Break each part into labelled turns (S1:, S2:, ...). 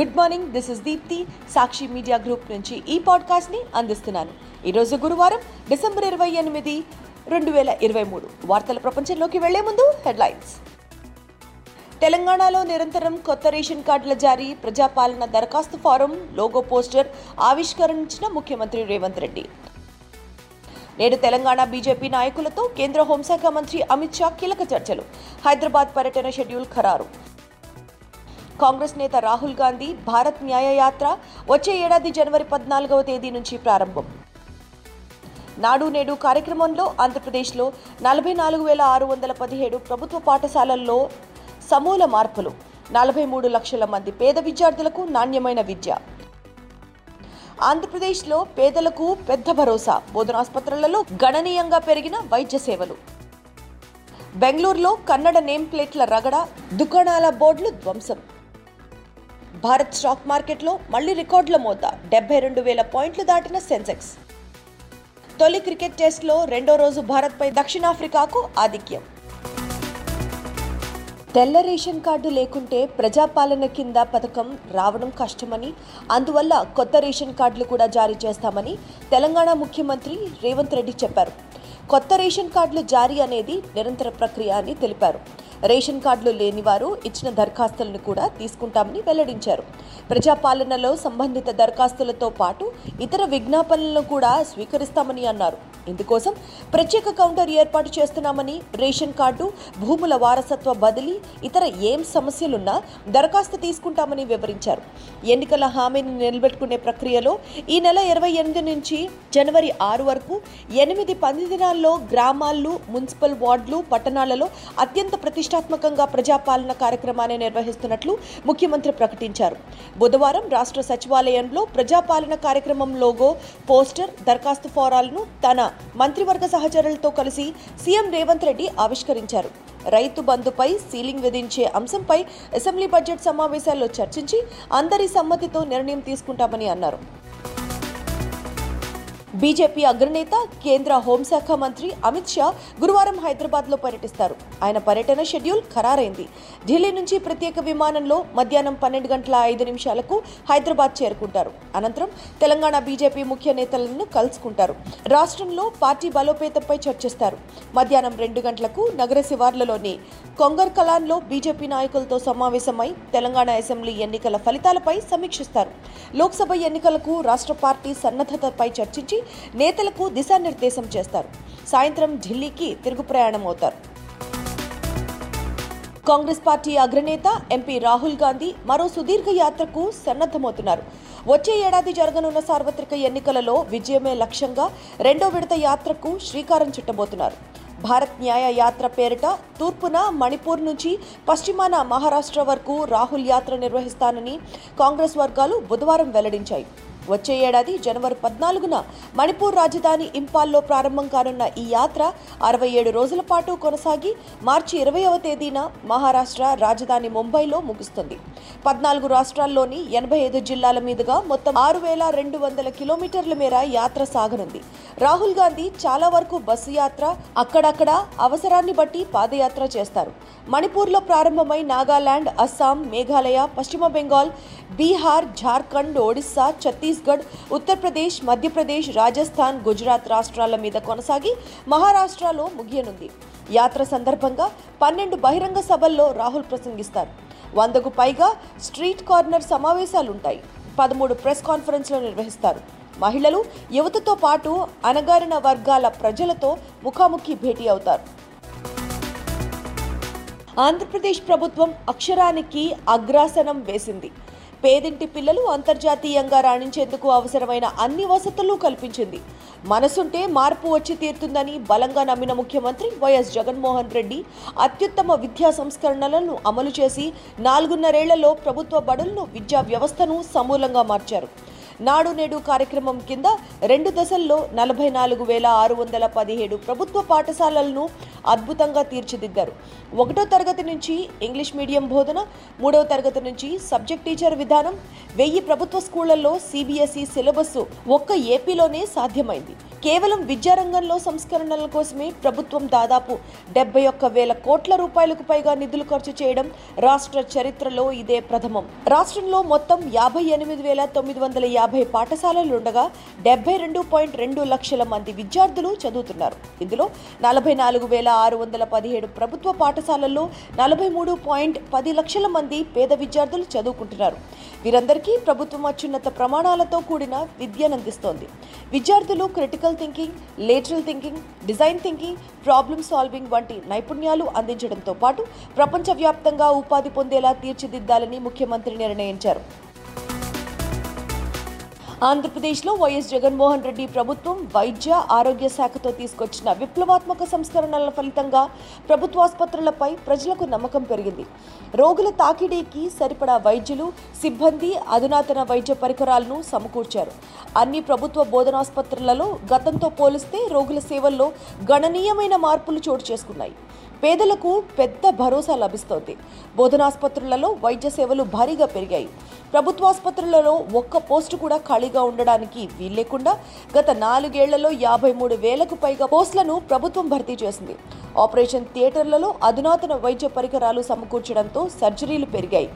S1: Good morning this is Deepti Sakshi media group నుంచి ఈ పాడ్కాస్ట్ని అందిస్తున్నాను. ఈరోజు గురువారం డిసెంబర్ ఇరవై ఎనిమిది రెండు వేల ఇరవై మూడు. వార్తల ప్రపంచంలోకి వెళ్ళే ముందు హెడ్లైన్స్. తెలంగాణలో నిరంతరం కొత్త రేషన్ కార్డుల జారీ ప్రజాపాలన దరఖాస్తు ఫారం లోగో పోస్టర్ ఆవిష్కరించిన ముఖ్యమంత్రి రేవంత్ రెడ్డి. నేడు తెలంగాణ బీజేపీ నాయకులతో కేంద్ర హోంశాఖ మంత్రి అమిత్ షా కీలక చర్చలు. హైదరాబాద్ పర్యటన షెడ్యూల్ ఖరారు. కాంగ్రెస్ నేత రాహుల్ గాంధీ భారత్ న్యాయయాత్ర వచ్చే ఏడాది జనవరి పద్నాలుగవ తేదీ నుంచి ప్రారంభం. నాడు నేడు కార్యక్రమంలో ఆంధ్రప్రదేశ్లో నలభై నాలుగు వేల ఆరు వందల పదిహేడు ప్రభుత్వ పాఠశాలల్లో సమూల మార్పులు నలభై మూడు లక్షల మంది పేద విద్యార్థులకు నాణ్యమైన విద్య. ఆంధ్రప్రదేశ్లో పేదలకు పెద్ద భరోసా బోధనాసుపత్రులలో గణనీయంగా పెరిగిన వైద్య సేవలు. బెంగళూరులో కన్నడ నేమ్ ప్లేట్ల రగడ దుకాణాల బోర్డులు ధ్వంసం. భారత్ స్టాక్ మార్కెట్లో మళ్ళీ రికార్డుల మోత. డెబ్బై రెండు వేల పాయింట్లు దాటిన సెన్సెక్స్. తొలి క్రికెట్ టెస్ట్లో రెండో రోజు భారత్పై దక్షిణాఫ్రికాకు ఆధిక్యం. తెల్ల రేషన్ కార్డు లేకుంటే ప్రజాపాలన కింద పథకం రావడం కష్టమని అందువల్ల కొత్త రేషన్ కార్డులు కూడా జారీ చేస్తామని తెలంగాణ ముఖ్యమంత్రి రేవంత్ రెడ్డి చెప్పారు. కొత్త రేషన్ కార్డులు జారీ అనేది నిరంతర ప్రక్రియ అని తెలిపారు. రేషన్ కార్డులు లేని వారు ఇచ్చిన దరఖాస్తులను కూడా తీసుకుంటామని వెల్లడించారు. ప్రజాపాలనలో సంబంధిత దరఖాస్తులతో పాటు ఇతర విజ్ఞాపనలను కూడా స్వీకరిస్తామని అన్నారు. ఇందుకోసం ప్రత్యేక కౌంటర్ ఏర్పాటు చేస్తున్నామని రేషన్ కార్డు భూముల వారసత్వ బదిలీ ఇతర ఏం సమస్యలున్నా దరఖాస్తు తీసుకుంటామని వివరించారు. ఎన్నికల హామీని నిలబెట్టుకునే ప్రక్రియలో ఈ నెల ఇరవై ఎనిమిది నుంచి జనవరి ఆరు వరకు ఎనిమిది పది దినాల్లో గ్రామాల్లో మున్సిపల్ వార్డులు పట్టణాలలో అత్యంత ప్రతి ప్రతిష్టాత్మకంగా ప్రజాపాలన కార్యక్రమాన్ని నిర్వహిస్తున్నట్లు ముఖ్యమంత్రి ప్రకటించారు. బుధవారం రాష్ట్ర సచివాలయంలో ప్రజాపాలన కార్యక్రమం లోగో పోస్టర్ దరఖాస్తు ఫారాలను తన మంత్రివర్గ సహచరులతో కలిసి సీఎం రేవంత్ రెడ్డి ఆవిష్కరించారు. రైతు బంధుపై సీలింగ్ విధించే అంశంపై అసెంబ్లీ బడ్జెట్ సమావేశాల్లో చర్చించి అందరి సమ్మతితో నిర్ణయం తీసుకుంటామని అన్నారు. బీజేపీ అగ్రనేత కేంద్ర హోంశాఖ మంత్రి అమిత్ షా గురువారం హైదరాబాద్లో పర్యటిస్తారు. ఆయన పర్యటన షెడ్యూల్ ఖరారైంది. ఢిల్లీ నుంచి ప్రత్యేక విమానంలో మధ్యాహ్నం పన్నెండు గంటల ఐదు నిమిషాలకు హైదరాబాద్ చేరుకుంటారు. అనంతరం తెలంగాణ బీజేపీ ముఖ్య నేతలను కలుసుకుంటారు. రాష్ట్రంలో పార్టీ బలోపేతంపై చర్చిస్తారు. మధ్యాహ్నం రెండు గంటలకు నగర శివార్లలోని కొంగర్ కలాన్లో బీజేపీ నాయకులతో సమావేశమై తెలంగాణ అసెంబ్లీ ఎన్నికల ఫలితాలపై సమీక్షిస్తారు. లోక్సభ ఎన్నికలకు రాష్ట్ర పార్టీ సన్నద్ధతపై చర్చించి నేతలకు దిశానిర్దేశం చేస్తారు. సాయంత్రం ఢిల్లీకి తిరుగు ప్రయాణం అవుతారు కాంగ్రెస్ పార్టీ అగ్రనేత ఎంపీ రాహుల్ గాంధీ మరో సుదీర్ఘ యాత్రకు సన్నద్ధమవుతున్నారు. వచ్చే ఏడాది జరగనున్న సార్వత్రిక ఎన్నికలలో విజయమే లక్ష్యంగా రెండో విడత యాత్రకు శ్రీకారం చుట్టబోతున్నారు. భారత్ న్యాయ యాత్ర పేరిట తూర్పున మణిపూర్ నుంచి పశ్చిమాన మహారాష్ట్ర వరకు రాహుల్ యాత్ర నిర్వహిస్తానని కాంగ్రెస్ వర్గాలు బుధవారం వెల్లడించాయి. వచ్చే ఏడాది జనవరి పద్నాలుగున మణిపూర్ రాజధాని ఇంపాల్లో ప్రారంభం కానున్న ఈ యాత్ర అరవై ఏడు రోజుల పాటు కొనసాగి మార్చి ఇరవైవ తేదీన మహారాష్ట్ర రాజధాని ముంబైలో ముగుస్తుంది. పద్నాలుగు రాష్ట్రాల్లోని ఎనభై ఐదు జిల్లాల మీదుగా మొత్తం ఆరు వేల రెండు వందల కిలోమీటర్ల మేర యాత్ర సాగనుంది. రాహుల్ గాంధీ చాలా వరకు బస్సు యాత్ర అక్కడక్కడ అవసరాన్ని బట్టి పాదయాత్ర చేస్తారు. మణిపూర్లో ప్రారంభమై నాగాలాండ్ అస్సాం మేఘాలయ పశ్చిమ బెంగాల్ బీహార్ జార్ఖండ్ ఒడిస్సా ఛత్తీస్గఢ్ ఉత్తరప్రదేశ్ మధ్యప్రదేశ్ రాజస్థాన్ గుజరాత్ రాష్ట్రాల మీద కొనసాగి మహారాష్ట్రలో ముగియనుంది. యాత్ర సందర్భంగా పన్నెండు బహిరంగ సభల్లో రాహుల్ ప్రసంగిస్తారు. వందకు పైగా స్ట్రీట్ కార్నర్ సమావేశాలుంటాయి. పదమూడు ప్రెస్ కాన్ఫరెన్స్లు నిర్వహిస్తారు. మహిళలు యువతతో పాటు అణగారిన వర్గాల ప్రజలతో ముఖాముఖి భేటీ అవుతారు. ఆంధ్రప్రదేశ్ ప్రభుత్వం అక్షరానికి అగ్రాసనం వేసింది. పేదింటి పిల్లలు అంతర్జాతీయంగా రాణించేందుకు అవసరమైన అన్ని వసతులు కల్పించింది. మనసుంటే మార్పు వచ్చి తీరుతుందని బలంగా నమ్మిన ముఖ్యమంత్రి వైఎస్ జగన్మోహన్ రెడ్డి అత్యుత్తమ విద్యా సంస్కరణలను అమలు చేసి నాలుగున్నరేళ్ళలో ప్రభుత్వ బడులను విద్యా వ్యవస్థను సమూలంగా మార్చారు. నాడు నేడు కార్యక్రమం కింద రెండు దశల్లో నలభై నాలుగు వేల ఆరు వందల పదిహేడు ప్రభుత్వ పాఠశాలలను అద్భుతంగా తీర్చిదిద్దారు. ఒకటో తరగతి నుంచి ఇంగ్లీష్ మీడియం బోధన మూడవ తరగతి నుంచి సబ్జెక్ట్ టీచర్ విధానం వెయ్యి ప్రభుత్వ స్కూళ్ళలో సిబిఎస్ఈ సిలబస్ ఒక్క ఏపీలోనే సాధ్యమైంది. కేవలం విద్యారంగంలో సంస్కరణల కోసమే ప్రభుత్వం దాదాపు డెబ్బై ఒక్క వేల కోట్ల రూపాయలకు పైగా నిధులు ఖర్చు చేయడం రాష్ట్ర చరిత్రలో ఇదే ప్రథమం. రాష్ట్రంలో మొత్తం యాభై ఎనిమిది వేల తొమ్మిది వందల యాభై పాఠశాలలుండగా డెబ్బై రెండు పాయింట్ రెండు లక్షల మంది విద్యార్థులు చదువుతున్నారు. ఇందులో నలభై నాలుగు వేల ఆరు వందల పదిహేడు ప్రభుత్వ పాఠశాలల్లో నలభై మూడు పాయింట్ పది లక్షల మంది పేద విద్యార్థులు చదువుకుంటున్నారు. వీరందరికీ ప్రభుత్వం అత్యున్నత ప్రమాణాలతో కూడిన విద్యనందిస్తోంది విద్యార్థులు critical thinking lateral thinking design thinking problem solving వంటి నైపుణ్యాలు అందించడంతో పాటు ప్రపంచవ్యాప్తంగా ఉపాధి పొందేలా తీర్చిదిద్దాలని ముఖ్యమంత్రి నిర్ణయించారు. ఆంధ్రప్రదేశ్లో వైఎస్ జగన్మోహన్ రెడ్డి ప్రభుత్వం వైద్య ఆరోగ్య శాఖతో తీసుకొచ్చిన విప్లవాత్మక సంస్కరణల ఫలితంగా ప్రభుత్వాసుపత్రులపై ప్రజలకు నమ్మకం పెరిగింది. రోగుల తాకిడీకి సరిపడా వైద్యులు సిబ్బంది అధునాతన వైద్య పరికరాలను సమకూర్చారు. అన్ని ప్రభుత్వ బోధనాసుపత్రులలో గతంతో పోలిస్తే రోగుల సేవల్లో గణనీయమైన మార్పులు చోటు చేసుకున్నాయి. పేదలకు పెద్ద భరోసా లభిస్తోంది. బోధనాసుపత్రులలో వైద్య సేవలు భారీగా పెరిగాయి. ప్రభుత్వాసుపత్రులలో ఒక్క పోస్టు కూడా ఖాళీగా ఉండడానికి వీల్లేకుండా గత నాలుగేళ్ళలో యాభై మూడు వేలకు పైగా పోస్టులను ప్రభుత్వం భర్తీ చేసింది. ఆపరేషన్ థియేటర్లలో అధునాతన వైద్య పరికరాలు సమకూర్చడంతో సర్జరీలు పెరిగాయి.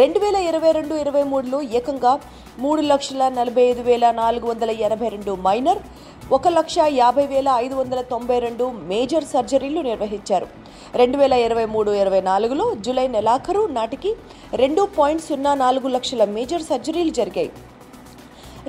S1: రెండు వేల ఇరవై రెండు ఇరవై మూడులో ఏకంగా మూడు లక్షల నలభై ఐదు వేల నాలుగు వందల ఎనభై రెండు మైనర్ ఒక లక్ష యాభై వేల ఐదు వందల తొంభై రెండు మేజర్ సర్జరీలు నిర్వహించారు. రెండు వేల ఇరవై మూడు ఇరవై నాలుగులో జూలై నెలాఖరు నాటికి రెండు పాయింట్ సున్నా నాలుగు లక్షల మేజర్ సర్జరీలు జరిగాయి.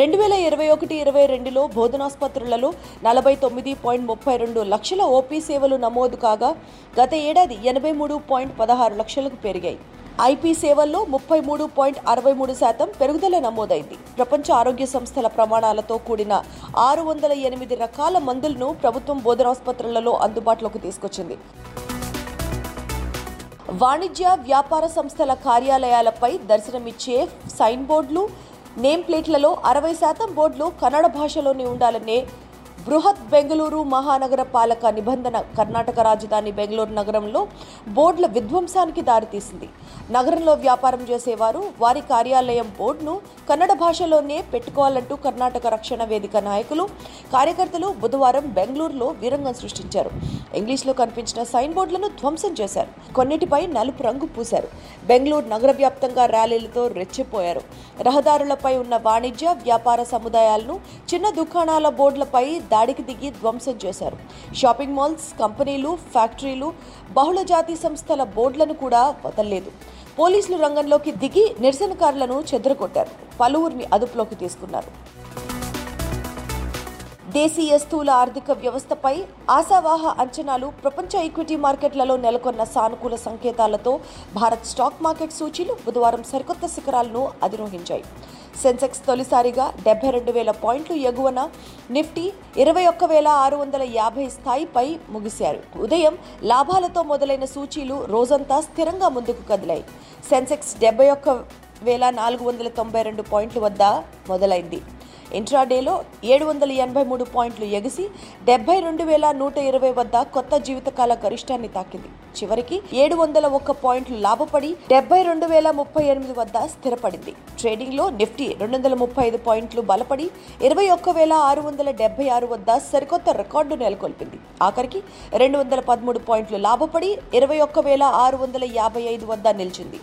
S1: రెండు వేల ఇరవై ఒకటి ఇరవై రెండులో బోధనాసుపత్రులలో నలభై తొమ్మిది పాయింట్ ముప్పై రెండు లక్షల ఓపీ సేవలు నమోదు కాగా గత ఏడాది ఎనభై మూడు పాయింట్ పదహారు లక్షలకు పెరిగాయి. ఐపీ సేవల్లో ముప్పై మూడు పాయింట్ అరవై మూడు శాతం పెరుగుదల నమోదైంది. ప్రపంచ ఆరోగ్య సంస్థల ప్రమాణాలతో కూడిన ఆరు వందల ఎనిమిది రకాల మందులను ప్రభుత్వం బోధనాసుపత్రులలో అందుబాటులోకి తీసుకొచ్చింది. వాణిజ్య వ్యాపార సంస్థల కార్యాలయాలపై దర్శనమిచ్చే సైన్ బోర్డులు నేమ్ ప్లేట్లలో అరవై శాతం బోర్డులు కన్నడ భాషలోనే ఉండాలనే బృహత్ బెంగళూరు మహానగర పాలక నిబంధన కర్ణాటక రాజధాని బెంగళూరు నగరంలో బోర్డుల విధ్వంసానికి దారితీసింది. నగరంలో వ్యాపారం చేసేవారు వారి కార్యాలయం బోర్డును కన్నడ భాషలోనే పెట్టుకోవాలంటూ కర్ణాటక రక్షణ వేదిక నాయకులు కార్యకర్తలు బుధవారం బెంగళూరులో వీరంగం సృష్టించారు. ఇంగ్లీష్లో కనిపించిన సైన్ బోర్డులను ధ్వంసం చేశారు. కొన్నిటిపై నలుపు రంగు పూశారు. బెంగళూరు నగర వ్యాప్తంగా ర్యాలీలతో రెచ్చిపోయారు. రహదారులపై ఉన్న వాణిజ్య వ్యాపార సముదాయాలను చిన్న దుకాణాల బోర్డులపై దాడికి దిగి ధ్వంసం చేశారు. షాపింగ్ మాల్స్ కంపెనీలు ఫ్యాక్టరీలు బహుళజాతి సంస్థల బోర్డులను కూడా వదల్లేదు. పోలీసులు రంగంలోకి దిగి నిరసనకారులను చెదరగొట్టారు. పలువురిని అదుపులోకి తీసుకున్నారు. దేశీయ స్థూల ఆర్థిక వ్యవస్థపై ఆశావాహ అంచనాలు ప్రపంచ ఈక్విటీ మార్కెట్లలో నెలకొన్న సానుకూల సంకేతాలతో భారత్ స్టాక్ మార్కెట్ సూచీలు బుధవారం సరికొత్త శిఖరాలను అధిరోహించాయి. సెన్సెక్స్ తొలిసారిగా డెబ్బై రెండు వేల పాయింట్లు ఎగువన నిఫ్టీ ఇరవై ఒక్క వేల ఆరు వందల యాభై స్థాయిపై ముగిశారు. ఉదయం లాభాలతో మొదలైన సూచీలు రోజంతా స్థిరంగా ముందుకు కదిలాయి. సెన్సెక్స్ డెబ్బై ఒక్క వేల నాలుగు వందల తొంభై రెండు పాయింట్ల వద్ద మొదలైంది. ఇంట్రాడేలో ఏడు వందల ఎనభై మూడు పాయింట్లు ఎగిసి డెబ్బై రెండు వేల నూట ఇరవై వద్ద కొత్త జీవితకాల గరిష్టాన్ని తాకింది. చివరికి ఏడు వందల ఒక్క పాయింట్లు లాభపడి డెబ్బై రెండు వేల ముప్పై ఎనిమిది వద్ద స్థిరపడింది. ట్రేడింగ్లో నిఫ్టీ రెండు వందల ముప్పై ఐదు పాయింట్లు బలపడి ఇరవై ఒక్క వేల ఆరు వందల డెబ్బై ఆరు వద్ద సరికొత్త రికార్డు నెలకొల్పింది. ఆఖరికి రెండు వందల పదమూడు పాయింట్లు లాభపడి ఇరవై ఒక్క వేల ఆరు వందల యాభై ఐదు వద్ద నిలిచింది.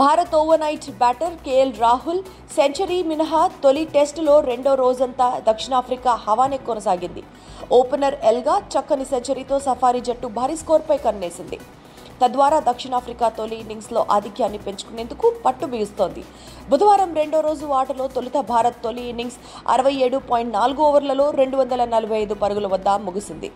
S1: Bharat overnight batter KL Rahul century మినహా తొలి టెస్టులో రెండో రోజంతా దక్షిణాఫ్రికా హవానే కొనసాగింది. ఓపెనర్ ఎల్గా చక్కని సెంచరీతో సఫారీ జట్టు భారీ స్కోర్పై కన్నేసింది. తద్వారా దక్షిణాఫ్రికా తొలి ఇన్నింగ్స్లో ఆధిక్యాన్ని పెంచుకునేందుకు పట్టు బిగుస్తోంది బుధవారం రెండో రోజు ఆటలో తొలుత భారత్ తొలి ఇన్నింగ్స్ అరవై ఏడు పాయింట్ నాలుగు ఓవర్లలో రెండు వందల నలభై ఐదు పరుగుల వద్ద ముగిసింది.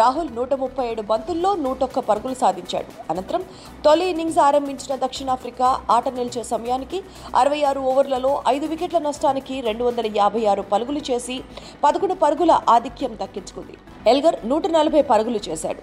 S1: రాహుల్ నూట ముప్పై ఏడు బంతుల్లో నూటొక్క పరుగులు సాధించాడు. అనంతరం తొలి ఇన్నింగ్స్ ఆరంభించిన దక్షిణాఫ్రికా ఆట నిలిచే సమయానికి అరవై ఆరు ఓవర్లలో ఐదు వికెట్ల నష్టానికి రెండు వందల యాభై ఆరు పరుగులు చేసి పదకొండు పరుగుల ఆధిక్యం దక్కించుకుంది. ఎల్గర్ నూట నలభై పరుగులు చేశాడు.